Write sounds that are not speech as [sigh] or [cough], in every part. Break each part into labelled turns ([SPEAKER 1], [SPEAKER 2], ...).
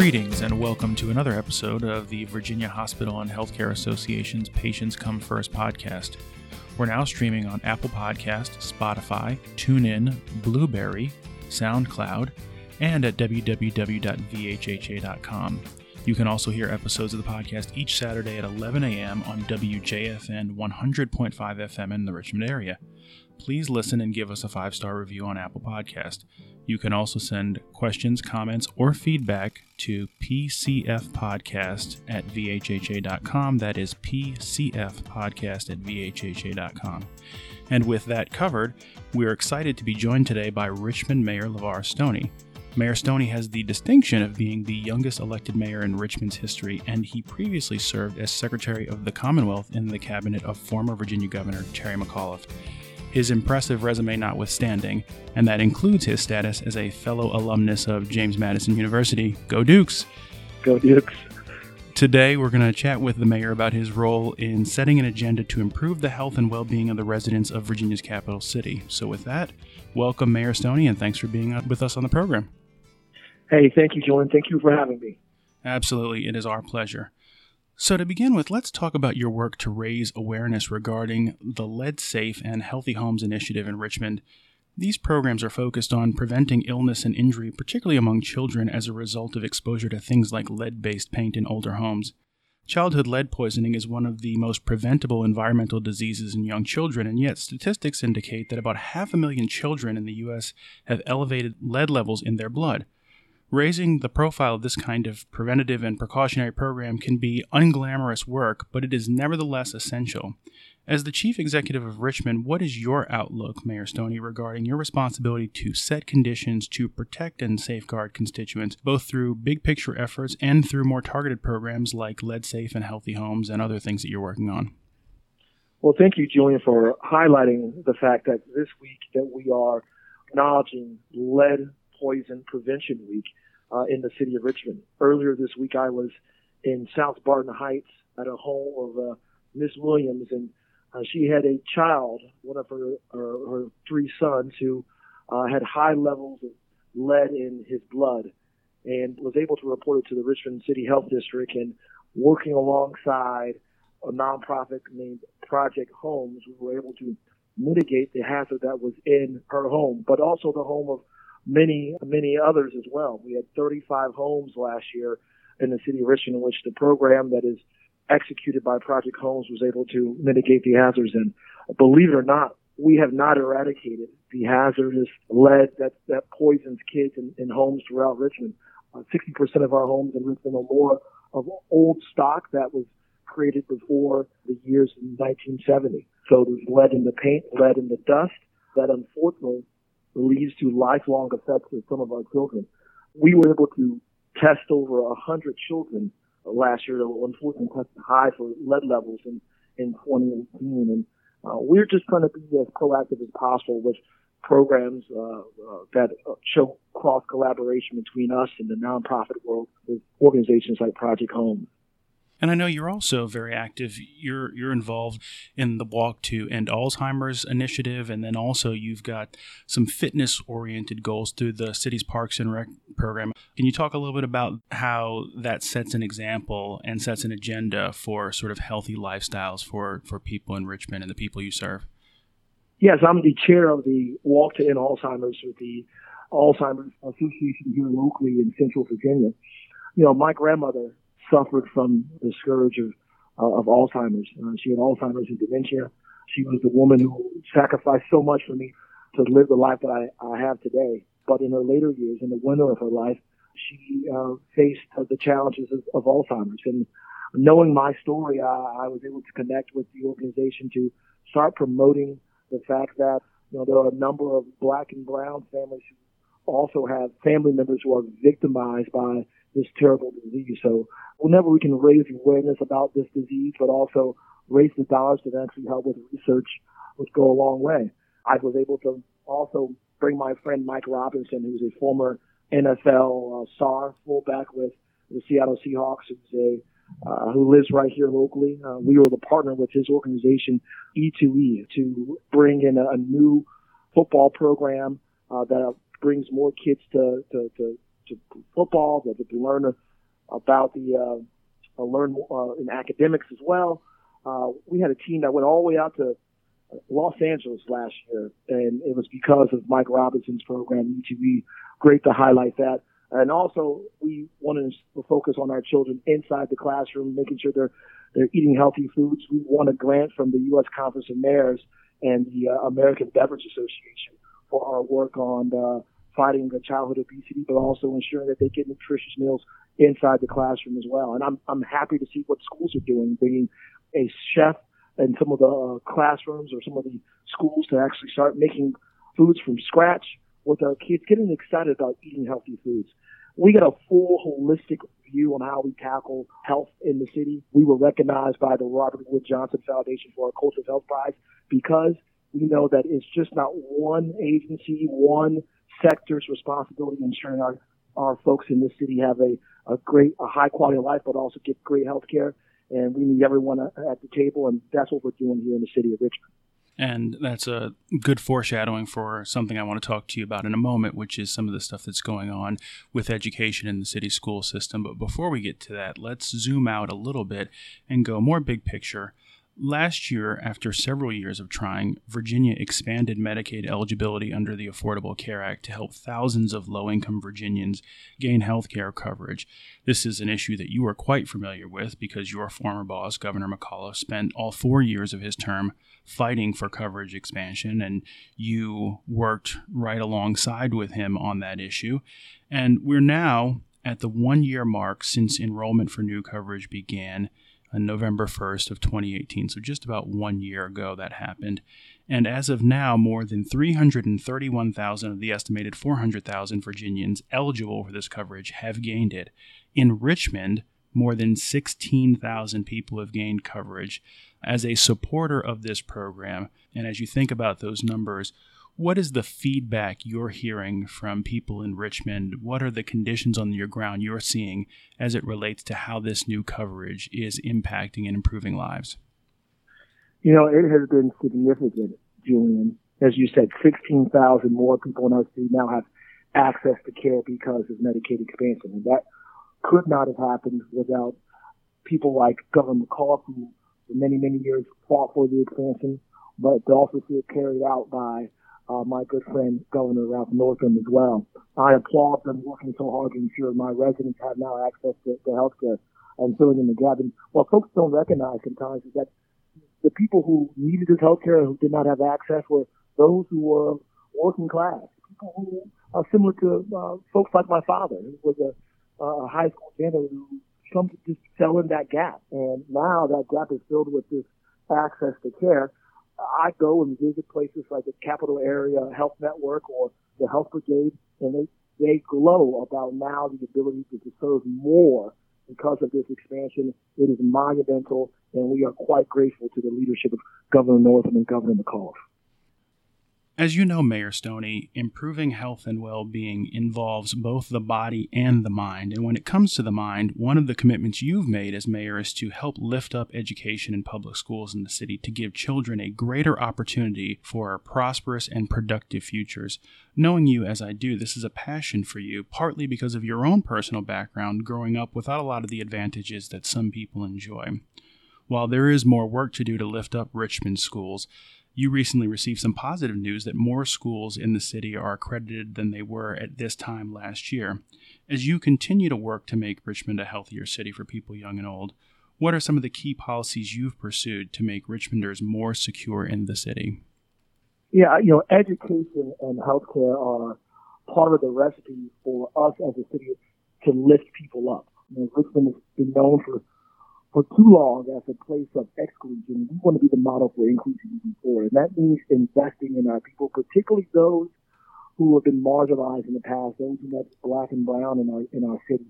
[SPEAKER 1] Greetings and welcome to another episode of the Virginia Hospital and Healthcare Association's Patients Come First podcast. We're now streaming on Apple Podcast, Spotify, TuneIn, Blubrry, SoundCloud, and at www.vhha.com. You can also hear episodes of the podcast each Saturday at 11 a.m. on WJFN 100.5 FM in the Richmond area. Please listen and give us a five star review on Apple Podcast. You can also send questions, comments, or feedback to pcfpodcast at vhha.com. That is pcfpodcast at vhha.com. And with that covered, we are excited to be joined today by Richmond Mayor LeVar Stoney. Mayor Stoney has the distinction of being the youngest elected mayor in Richmond's history, and he previously served as Secretary of the Commonwealth in the cabinet of former Virginia Governor Terry McAuliffe his impressive resume notwithstanding, and that includes his status as a fellow alumnus of James Madison University. Go Dukes!
[SPEAKER 2] Go Dukes!
[SPEAKER 1] Today, we're going to chat with the mayor about his role in setting an agenda to improve the health and well being of the residents of Virginia's capital city. So, with that, welcome, Mayor Stoney, and thanks for being with us on the program.
[SPEAKER 2] Hey, thank you, Jordan. Thank you for having me.
[SPEAKER 1] Absolutely. It is our pleasure. So, to begin with, let's talk about your work to raise awareness regarding the Lead Safe and Healthy Homes Initiative in Richmond. These programs are focused on preventing illness and injury, particularly among children, as a result of exposure to things like lead based paint in older homes. Childhood lead poisoning is one of the most preventable environmental diseases in young children, and yet statistics indicate that about half a million children in the U.S. have elevated lead levels in their blood. Raising the profile of this kind of preventative and precautionary program can be unglamorous work, but it is nevertheless essential. As the chief executive of Richmond, what is your outlook, Mayor Stoney, regarding your responsibility to set conditions to protect and safeguard constituents, both through big picture efforts and through more targeted programs like Lead Safe and Healthy Homes and other things that you're working on?
[SPEAKER 2] Well, thank you, Julian, for highlighting the fact that this week that we are acknowledging lead Poison Prevention Week uh, in the city of Richmond. Earlier this week, I was in South Barton Heights at a home of uh, Miss Williams, and uh, she had a child, one of her, her, her three sons, who uh, had high levels of lead in his blood, and was able to report it to the Richmond City Health District. And working alongside a nonprofit named Project Homes, we were able to mitigate the hazard that was in her home, but also the home of many, many others as well. We had 35 homes last year in the city of Richmond in which the program that is executed by Project Homes was able to mitigate the hazards. And believe it or not, we have not eradicated the hazardous lead that, that poisons kids in, in homes throughout Richmond. Uh, 60% of our homes in Richmond are more of old stock that was created before the years 1970. So there's lead in the paint, lead in the dust that unfortunately leads to lifelong effects with some of our children. We were able to test over a hundred children last year that were unfortunately tested high for lead levels in, in 2018. And uh, we're just trying to be as proactive as possible with programs uh, uh, that show cross collaboration between us and the nonprofit world with organizations like Project Home.
[SPEAKER 1] And I know you're also very active. You're you're involved in the Walk to End Alzheimer's initiative, and then also you've got some fitness oriented goals through the city's Parks and Rec program. Can you talk a little bit about how that sets an example and sets an agenda for sort of healthy lifestyles for for people in Richmond and the people you serve?
[SPEAKER 2] Yes, I'm the chair of the Walk to End Alzheimer's with the Alzheimer's Association here locally in Central Virginia. You know, my grandmother suffered from the scourge of, uh, of Alzheimer's. Uh, she had Alzheimer's and dementia. She was the woman who sacrificed so much for me to live the life that I, I have today. But in her later years, in the winter of her life, she uh, faced uh, the challenges of, of Alzheimer's. And knowing my story, uh, I was able to connect with the organization to start promoting the fact that you know there are a number of black and brown families who also have family members who are victimized by this terrible disease. So whenever we can raise awareness about this disease, but also raise the dollars to actually help with research would go a long way. I was able to also bring my friend Mike Robinson, who's a former NFL uh, star fullback with the Seattle Seahawks, who's a uh, who lives right here locally. Uh, we were the partner with his organization E2E to bring in a, a new football program uh, that brings more kids to, to, to, to football, that to learn about the uh, learn uh, in academics as well. Uh, we had a team that went all the way out to Los Angeles last year, and it was because of Mike Robinson's program, UTV. Great to highlight that. And also, we wanted to focus on our children inside the classroom, making sure they're they're eating healthy foods. We won a grant from the U.S. Conference of Mayors and the uh, American Beverage Association for our work on uh, fighting the childhood obesity, but also ensuring that they get nutritious meals inside the classroom as well. And I'm I'm happy to see what schools are doing, bringing a chef in some of the uh, classrooms or some of the schools to actually start making foods from scratch with our kids, getting excited about eating healthy foods. We get a full holistic view on how we tackle health in the city. We were recognized by the Robert Wood Johnson Foundation for our Culture of Health Prize because we know that it's just not one agency, one sector's responsibility in ensuring our, our folks in this city have a, a great, a high quality of life, but also get great health care. And we need everyone uh, at the table, and that's what we're doing here in the city of Richmond.
[SPEAKER 1] And that's a good foreshadowing for something I want to talk to you about in a moment, which is some of the stuff that's going on with education in the city school system. But before we get to that, let's zoom out a little bit and go more big picture. Last year, after several years of trying, Virginia expanded Medicaid eligibility under the Affordable Care Act to help thousands of low income Virginians gain health care coverage. This is an issue that you are quite familiar with because your former boss, Governor McAuliffe, spent all four years of his term fighting for coverage expansion, and you worked right alongside with him on that issue. And we're now at the one year mark since enrollment for new coverage began on November 1st of 2018. So just about one year ago that happened. And as of now, more than 331,000 of the estimated 400,000 Virginians eligible for this coverage have gained it. In Richmond, more than 16,000 people have gained coverage. As a supporter of this program, and as you think about those numbers, what is the feedback you're hearing from people in Richmond? What are the conditions on your ground you're seeing as it relates to how this new coverage is impacting and improving lives?
[SPEAKER 2] You know, it has been significant, Julian. As you said, 16,000 more people in our city now have access to care because of Medicaid expansion. And that could not have happened without people like Governor McAuliffe, who for many, many years fought for the expansion, but to also see it carried out by uh, my good friend Governor Ralph Northam as well. I applaud them working so hard to ensure my residents have now access to, to health care and filling in the gap. And what folks don't recognize sometimes is that the people who needed this health care who did not have access were those who were working class, people who are similar to uh, folks like my father, who was a, a high school janitor who come to just fill in that gap. And now that gap is filled with this access to care I go and visit places like the Capital Area Health Network or the Health Brigade, and they they glow about now the ability to, serve more because of this expansion. It is monumental, and we are quite grateful to the leadership of Governor Northam and Governor McAuliffe.
[SPEAKER 1] As you know, Mayor Stoney, improving health and well being involves both the body and the mind. And when it comes to the mind, one of the commitments you've made as mayor is to help lift up education in public schools in the city to give children a greater opportunity for prosperous and productive futures. Knowing you as I do, this is a passion for you, partly because of your own personal background growing up without a lot of the advantages that some people enjoy. While there is more work to do to lift up Richmond schools, you recently received some positive news that more schools in the city are accredited than they were at this time last year. As you continue to work to make Richmond a healthier city for people young and old, what are some of the key policies you've pursued to make Richmonders more secure in the city?
[SPEAKER 2] Yeah, you know, education and healthcare are part of the recipe for us as a city to lift people up. You know, Richmond has been known for for too long as a place of exclusion. We want to be the model for inclusion moving forward. And that means investing in our people, particularly those who have been marginalized in the past, those who are black and brown in our, in our city,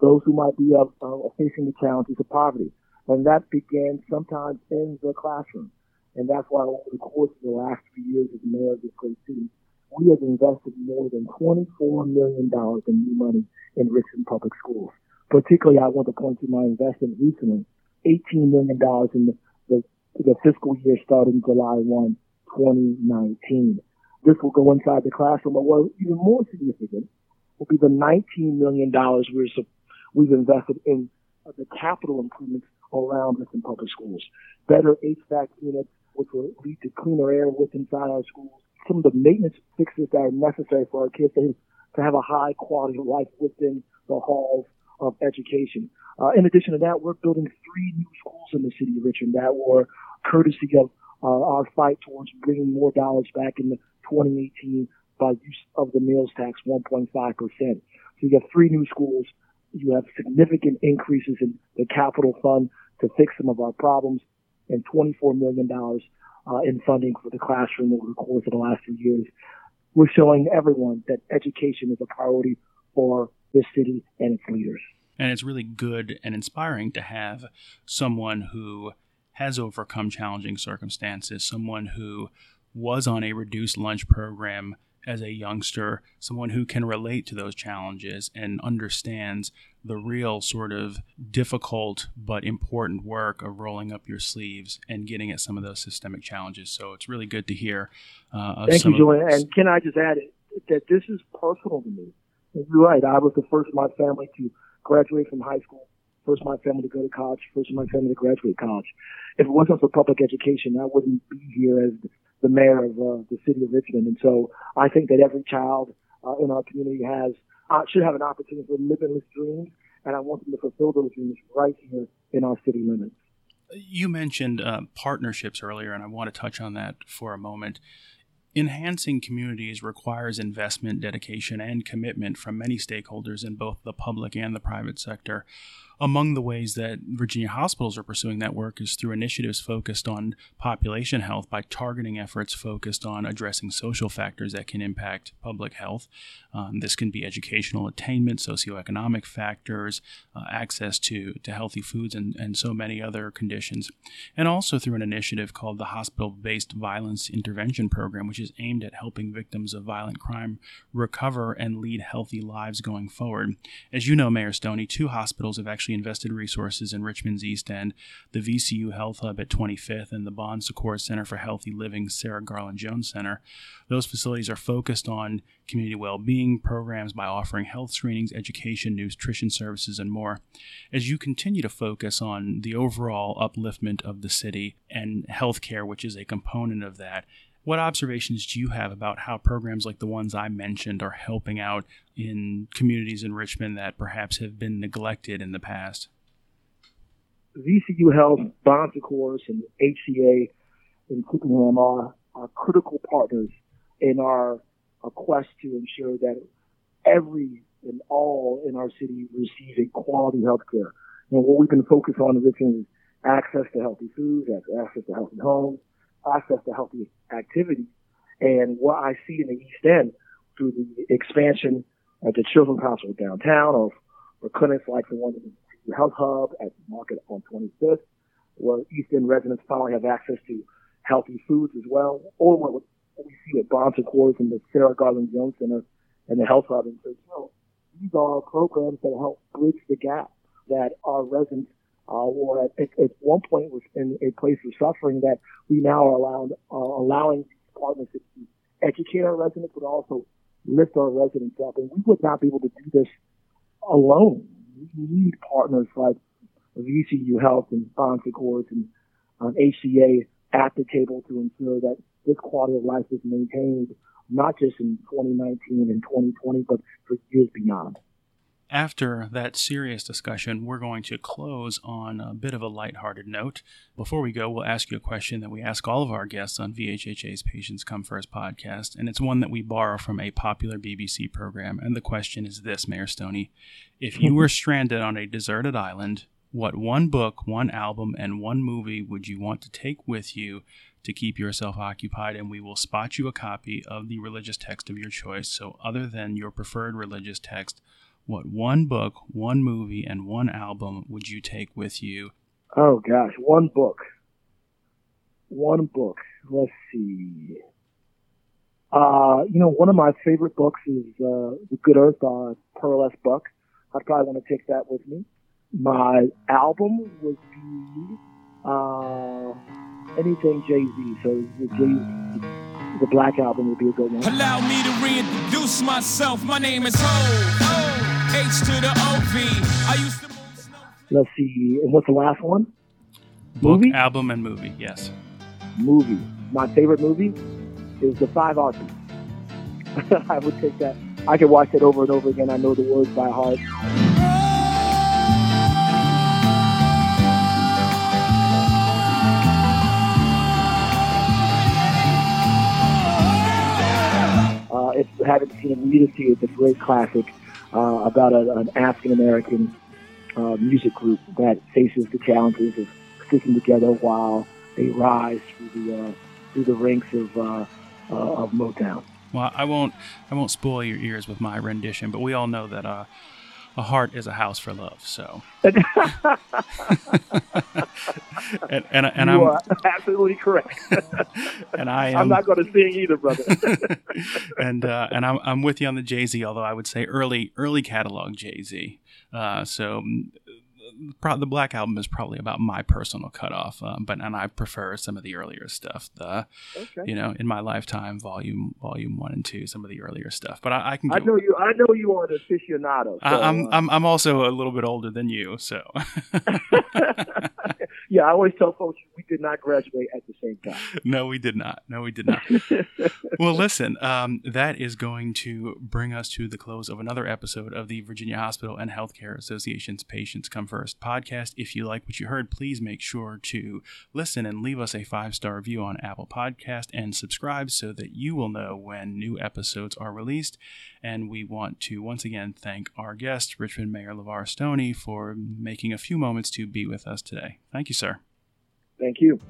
[SPEAKER 2] those who might be uh, uh, facing the challenges of poverty. And that began sometimes in the classroom. And that's why over the course of the last few years as mayor of this great city, we have invested more than $24 million in new money in Richmond public schools. Particularly, I want to point to my investment recently, $18 million in the, the, the fiscal year starting July 1, 2019. This will go inside the classroom, but what even more significant will be the $19 million we're, we've invested in the capital improvements around Richmond Public Schools. Better HVAC units, which will lead to cleaner air within our schools. Some of the maintenance fixes that are necessary for our kids to, to have a high quality of life within the halls of education. Uh, in addition to that, we're building three new schools in the city of Richmond that were courtesy of uh, our fight towards bringing more dollars back in the 2018 by use of the meals tax 1.5%. So you have three new schools. You have significant increases in the capital fund to fix some of our problems and $24 million uh, in funding for the classroom over the course of the last few years. We're showing everyone that education is a priority for this city and its leaders.
[SPEAKER 1] And it's really good and inspiring to have someone who has overcome challenging circumstances, someone who was on a reduced lunch program as a youngster, someone who can relate to those challenges and understands the real sort of difficult but important work of rolling up your sleeves and getting at some of those systemic challenges. So it's really good to hear.
[SPEAKER 2] Uh, Thank you, Julian. And can I just add that this is personal to me? You're right. I was the first of my family to graduate from high school first in my family to go to college, first in my family to graduate college. If it wasn't for public education, I wouldn't be here as the mayor of uh, the city of Richmond. And so I think that every child uh, in our community has uh, should have an opportunity for limitless dreams, and I want them to fulfill those dreams right here in our city limits.
[SPEAKER 1] You mentioned uh, partnerships earlier, and I want to touch on that for a moment. Enhancing communities requires investment, dedication, and commitment from many stakeholders in both the public and the private sector. Among the ways that Virginia hospitals are pursuing that work is through initiatives focused on population health by targeting efforts focused on addressing social factors that can impact public health. Um, this can be educational attainment, socioeconomic factors, uh, access to, to healthy foods, and, and so many other conditions. And also through an initiative called the Hospital Based Violence Intervention Program, which is aimed at helping victims of violent crime recover and lead healthy lives going forward. As you know, Mayor Stoney, two hospitals have actually invested resources in Richmond's East End, the VCU Health Hub at 25th, and the Bon Secours Center for Healthy Living Sarah Garland Jones Center. Those facilities are focused on community well being programs by offering health screenings, education, nutrition services, and more. As you continue to focus on the overall upliftment of the city and healthcare, which is a component of that, what observations do you have about how programs like the ones I mentioned are helping out in communities in Richmond that perhaps have been neglected in the past?
[SPEAKER 2] VCU Health, Bon Secours, and HCA in Chippenham are, are critical partners in our, our quest to ensure that every and all in our city receive a quality health care. And what we've been focused on in Richmond is access to healthy food, access to healthy homes, access to healthy activities. And what I see in the East End through the expansion at the Children's Hospital downtown or, or clinics like the one in the Health Hub at the market on 25th, where East End residents finally have access to healthy foods as well, or what we see at Bon Secours and the Sarah Garland Jones Center and the Health Hub. And you know, these are programs that help bridge the gap that our residents uh, or at, at, one point was in a place of suffering that we now are allowed, uh, allowing partnerships to educate our residents, but also lift our residents up. And we would not be able to do this alone. We need partners like VCU Health and Bon Secours and um, HCA at the table to ensure that this quality of life is maintained, not just in 2019 and 2020, but for years beyond.
[SPEAKER 1] After that serious discussion, we're going to close on a bit of a lighthearted note. Before we go, we'll ask you a question that we ask all of our guests on VHHA's Patients Come First podcast, and it's one that we borrow from a popular BBC program. And the question is this, Mayor Stoney If you were stranded on a deserted island, what one book, one album, and one movie would you want to take with you to keep yourself occupied? And we will spot you a copy of the religious text of your choice. So, other than your preferred religious text, what one book, one movie, and one album would you take with you?
[SPEAKER 2] Oh gosh, one book. One book. Let's see. Uh, you know, one of my favorite books is uh, The Good Earth by Pearl S. Buck. I'd probably want to take that with me. My album would be uh, anything Jay Z. So the Jay the Black album would be a good one.
[SPEAKER 3] Allow me to reintroduce myself. My name is Hov. H to the OV.
[SPEAKER 2] Let's see. And what's the last one?
[SPEAKER 1] Book,
[SPEAKER 2] Movie?
[SPEAKER 1] album, and movie. Yes.
[SPEAKER 2] Movie. My favorite movie is The Five Heartbeats. [laughs] I would take that. I could watch it over and over again. I know the words by heart. Uh, if you haven't seen it, you need to see it. It's a great classic uh, about a, an African American uh, music group that faces the challenges of sticking together while they rise through the uh, through the ranks of uh, uh, of Motown.
[SPEAKER 1] Well, I won't. I won't spoil your ears with my rendition, but we all know that uh, a heart is a house for love. So, [laughs] and and, and
[SPEAKER 2] you
[SPEAKER 1] I'm
[SPEAKER 2] are absolutely correct. [laughs]
[SPEAKER 1] and I am
[SPEAKER 2] I'm not going to sing either, brother. [laughs]
[SPEAKER 1] and uh, and I'm I'm with you on the Jay Z. Although I would say early early catalog Jay Z. Uh, so. Pro- the Black Album is probably about my personal cutoff, um, but and I prefer some of the earlier stuff. The
[SPEAKER 2] okay.
[SPEAKER 1] you know in my lifetime, volume volume one and two, some of the earlier stuff. But I, I can.
[SPEAKER 2] I know you. I know you are an aficionado. So,
[SPEAKER 1] I, I'm,
[SPEAKER 2] uh,
[SPEAKER 1] I'm I'm also a little bit older than you, so [laughs] [laughs]
[SPEAKER 2] yeah, I always tell folks we did not graduate at the same time. [laughs]
[SPEAKER 1] no, we did not. No, we did not. [laughs] well, listen, um, that is going to bring us to the close of another episode of the Virginia Hospital and Healthcare Association's Patients Come First podcast. If you like what you heard, please make sure to listen and leave us a five star review on Apple Podcast and subscribe so that you will know when new episodes are released. And we want to once again thank our guest, Richmond Mayor LeVar Stoney, for making a few moments to be with us today. Thank you, sir.
[SPEAKER 2] Thank you.